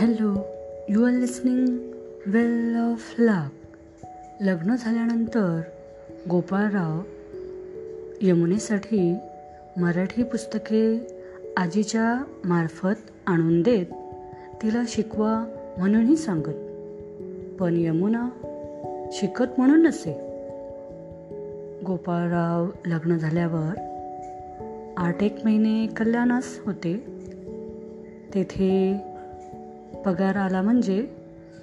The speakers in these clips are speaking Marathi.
Hello you are listening well of luck लग्न झाल्यानंतर गोपाळराव यमुनेसाठी मराठी पुस्तके आजीच्या मार्फत आणून देत तिला शिकवा म्हणूनही सांगत. पण यमुना शिकत म्हणून नसे. गोपाळराव लग्न झाल्यावर आठ एक महिने कल्याणास होते. तेथे पगार आला म्हणजे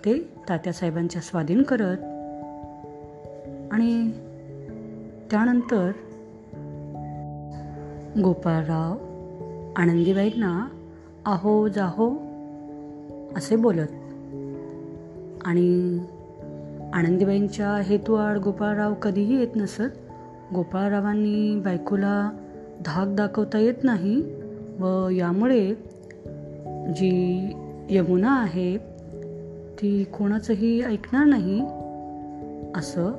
ते तात्यासाहेबांच्या स्वाधीन करत. आणि त्यानंतर गोपाळराव आनंदीबाईंना आहो जाहो असे बोलत. आणि आनंदीबाईंच्या हेतूआड गोपाळराव कधीही येत नसत. गोपाळरावांनी बायकोला धाक दाखवता येत नाही व यामुळे जी यमुना आहे ती कोणाचंही ऐकणार नाही. असं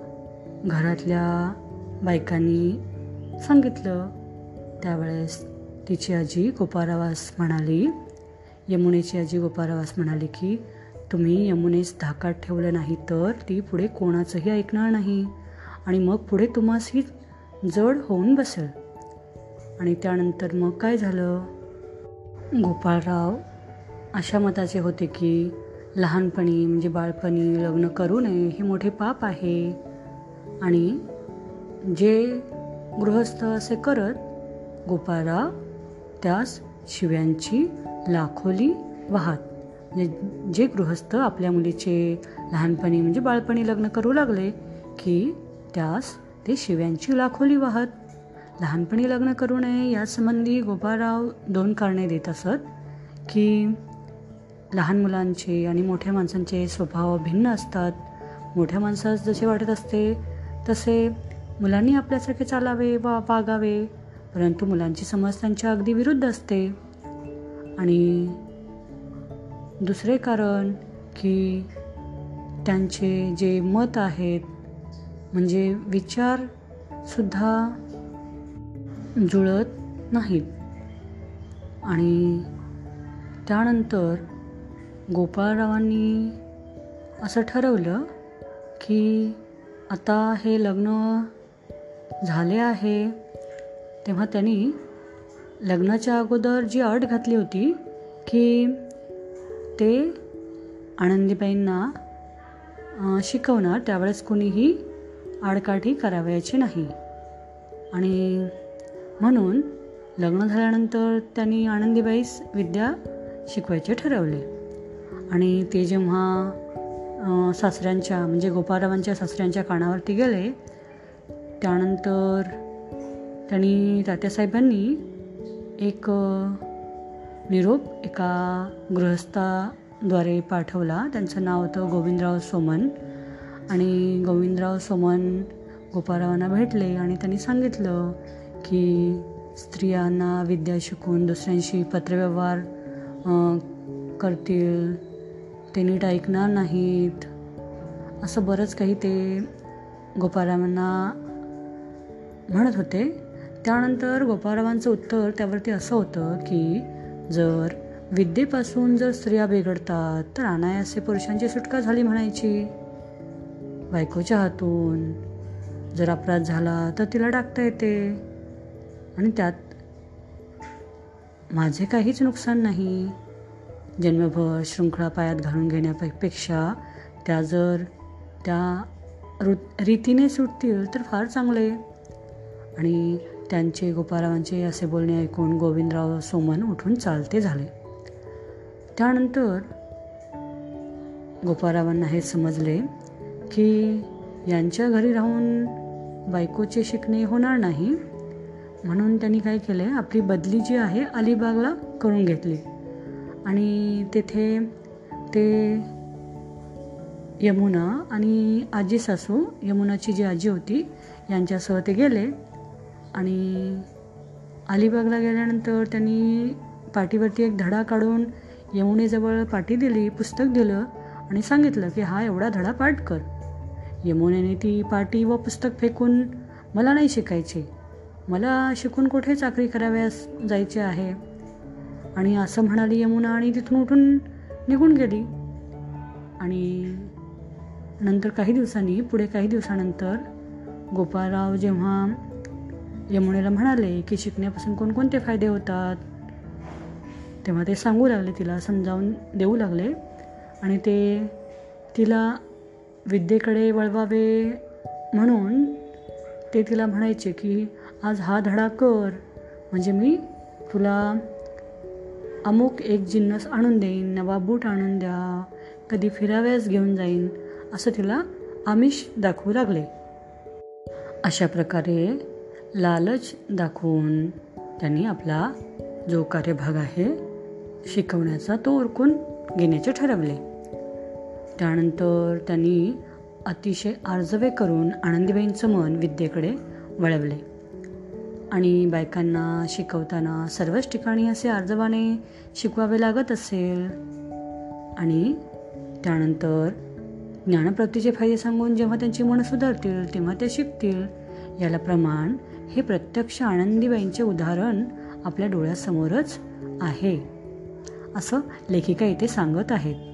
घरातल्या बायकांनी सांगितलं. त्यावेळेस तिची आजी गोपारावास म्हणाली यमुनेची आजी गोपारावास म्हणाली की तुम्ही यमुनेस धाकात ठेवलं नाही तर ती पुढे कोणाचंही ऐकणार नाही. आणि मग पुढे तुम्हासही जड होऊन बसेल. आणि त्यानंतर मग काय झालं? गोपाळराव अशा मताचे होते की लहानपणी म्हणजे बाळपणी लग्न करू नये हे मोठे पाप आहे. आणि जे गृहस्थ असे करत गोपाळराव त्यास शिव्यांची लाखोली वाहत. म्हणजे जे गृहस्थ आपल्या मुलीचे लहानपणी म्हणजे बाळपणी लग्न करू लागले की त्यास ते शिव्यांची लाखोली वाहत. लहानपणी लग्न करू नये यासंबंधी गोपाळराव दोन कारणे देत असत की लहान मुलांचे आणि मोठ्या माणसांचे स्वभाव भिन्न असतात. मोठ्या माणसास जसे वाटत असते तसे मुलांनी आपल्यासारखे चालावे वा वागावे परंतु मुलांची समज त्यांच्या अगदी विरुद्ध असते. आणि दुसरे कारण की त्यांचे जे मत आहेत म्हणजे विचारसुद्धा जुळत नाहीत. आणि त्यानंतर गोपाळरावांनी असं ठरवलं की आता हे लग्न झाले आहे तेव्हा त्यांनी लग्नाच्या अगोदर जी अट घातली होती की ते आनंदीबाईंना शिकवणार त्यावेळेस कोणीही आडकाठी करावयाची नाही. आणि म्हणून लग्न झाल्यानंतर त्यांनी आनंदीबाईस विद्या शिकवायचे ठरवले. आणि ते जेव्हा सासऱ्यांच्या म्हणजे गोपाळरावांच्या सासऱ्यांच्या कानावरती गेले त्यानंतर त्यांनी तात्यासाहेबांनी एक निरोप एका गृहस्थाद्वारे पाठवला. त्यांचं नाव होतं गोविंदराव सोमन. आणि गोविंदराव सोमन गोपाळरावांना भेटले आणि त्यांनी सांगितलं की स्त्रियांना विद्या शिकून दुसऱ्यांशी पत्रव्यवहार करतील. ते नीट ऐकणार नाहीत. असं बरंच काही ते गोपाळरावांना म्हणत होते. त्यानंतर गोपाळरावांचं उत्तर त्यावरती असं होतं की जर विद्येपासून जर स्त्रिया बिघडतात तर अनायासे पुरुषांची सुटका झाली म्हणायची. बायकोच्या हातून जर अपराध झाला तर तिला टाकता येते. आणि त्यात माझे काहीच नुकसान नाही. जन्मभर शृंखला पायात घालून घेण्यापेक्षा त्या जर त्या रु रीतीने सुटतील तर फार चांगले. आणि त्यांचे गोपाळरावांचे असे बोलणे ऐकून गोविंदराव सोमन उठून चालते झाले. त्यानंतर गोपाळरावांना हे समजले की यांच्या घरी राहून बायकोचे शिकणे होणार नाही. म्हणून त्यांनी काय केले? आपली बदली जी आहे अलिबागला करून घेतली. आणि तेथे ते यमुना आणि आजी सासू यमुनाची जी आजी होती यांच्यासह ते गेले. आणि अलिबागला गेल्यानंतर त्यांनी पाठीवरती एक धडा काढून यमुनेजवळ पाठी दिली पुस्तक दिलं आणि सांगितलं की हा एवढा धडा पाठ कर. यमुनेने ती पाटी व पुस्तक फेकून मला नाही शिकायचे. मला शिकून कुठे चाकरी कराव्यास जायचे आहे? आणि असं म्हणाली यमुना आणि तिथून उठून निघून गेली. आणि नंतर काही दिवसांनी पुढे काही दिवसानंतर गोपाळराव जेव्हा यमुनेला म्हणाले की शिकण्यापासून कोणकोणते फायदे होतात तेव्हा ते सांगू लागले तिला समजावून देऊ लागले. आणि ते तिला विद्येकडे वळवावे म्हणून ते तिला म्हणायचे की आज हा धडा कर म्हणजे मी तुला अमुक एक जिन्नस आणून देईन नवा बूट आणून द्या कधी फिराव्यास घेऊन जाईन असं तिला आमिष दाखवू लागले. अशा प्रकारे लालच दाखवून त्यांनी आपला जो कार्यभाग आहे शिकवण्याचा तो ओळखून घेण्याचे ठरवले. त्यानंतर त्यांनी अतिशय आर्जवे करून आनंदीबाईंचं मन विद्येकडे वळवले. आणि बायकांना शिकवताना सर्वच ठिकाणी असे आर्जवाने शिकवावे लागत असेल. आणि त्यानंतर ज्ञानप्राप्तीचे फायदे सांगून जेव्हा त्यांची मनं सुधारतील तेव्हा ते शिकतील. याला प्रमाण हे प्रत्यक्ष आनंदीबाईंचे उदाहरण आपल्या डोळ्यासमोरच आहे असं लेखिका इथे सांगत आहेत.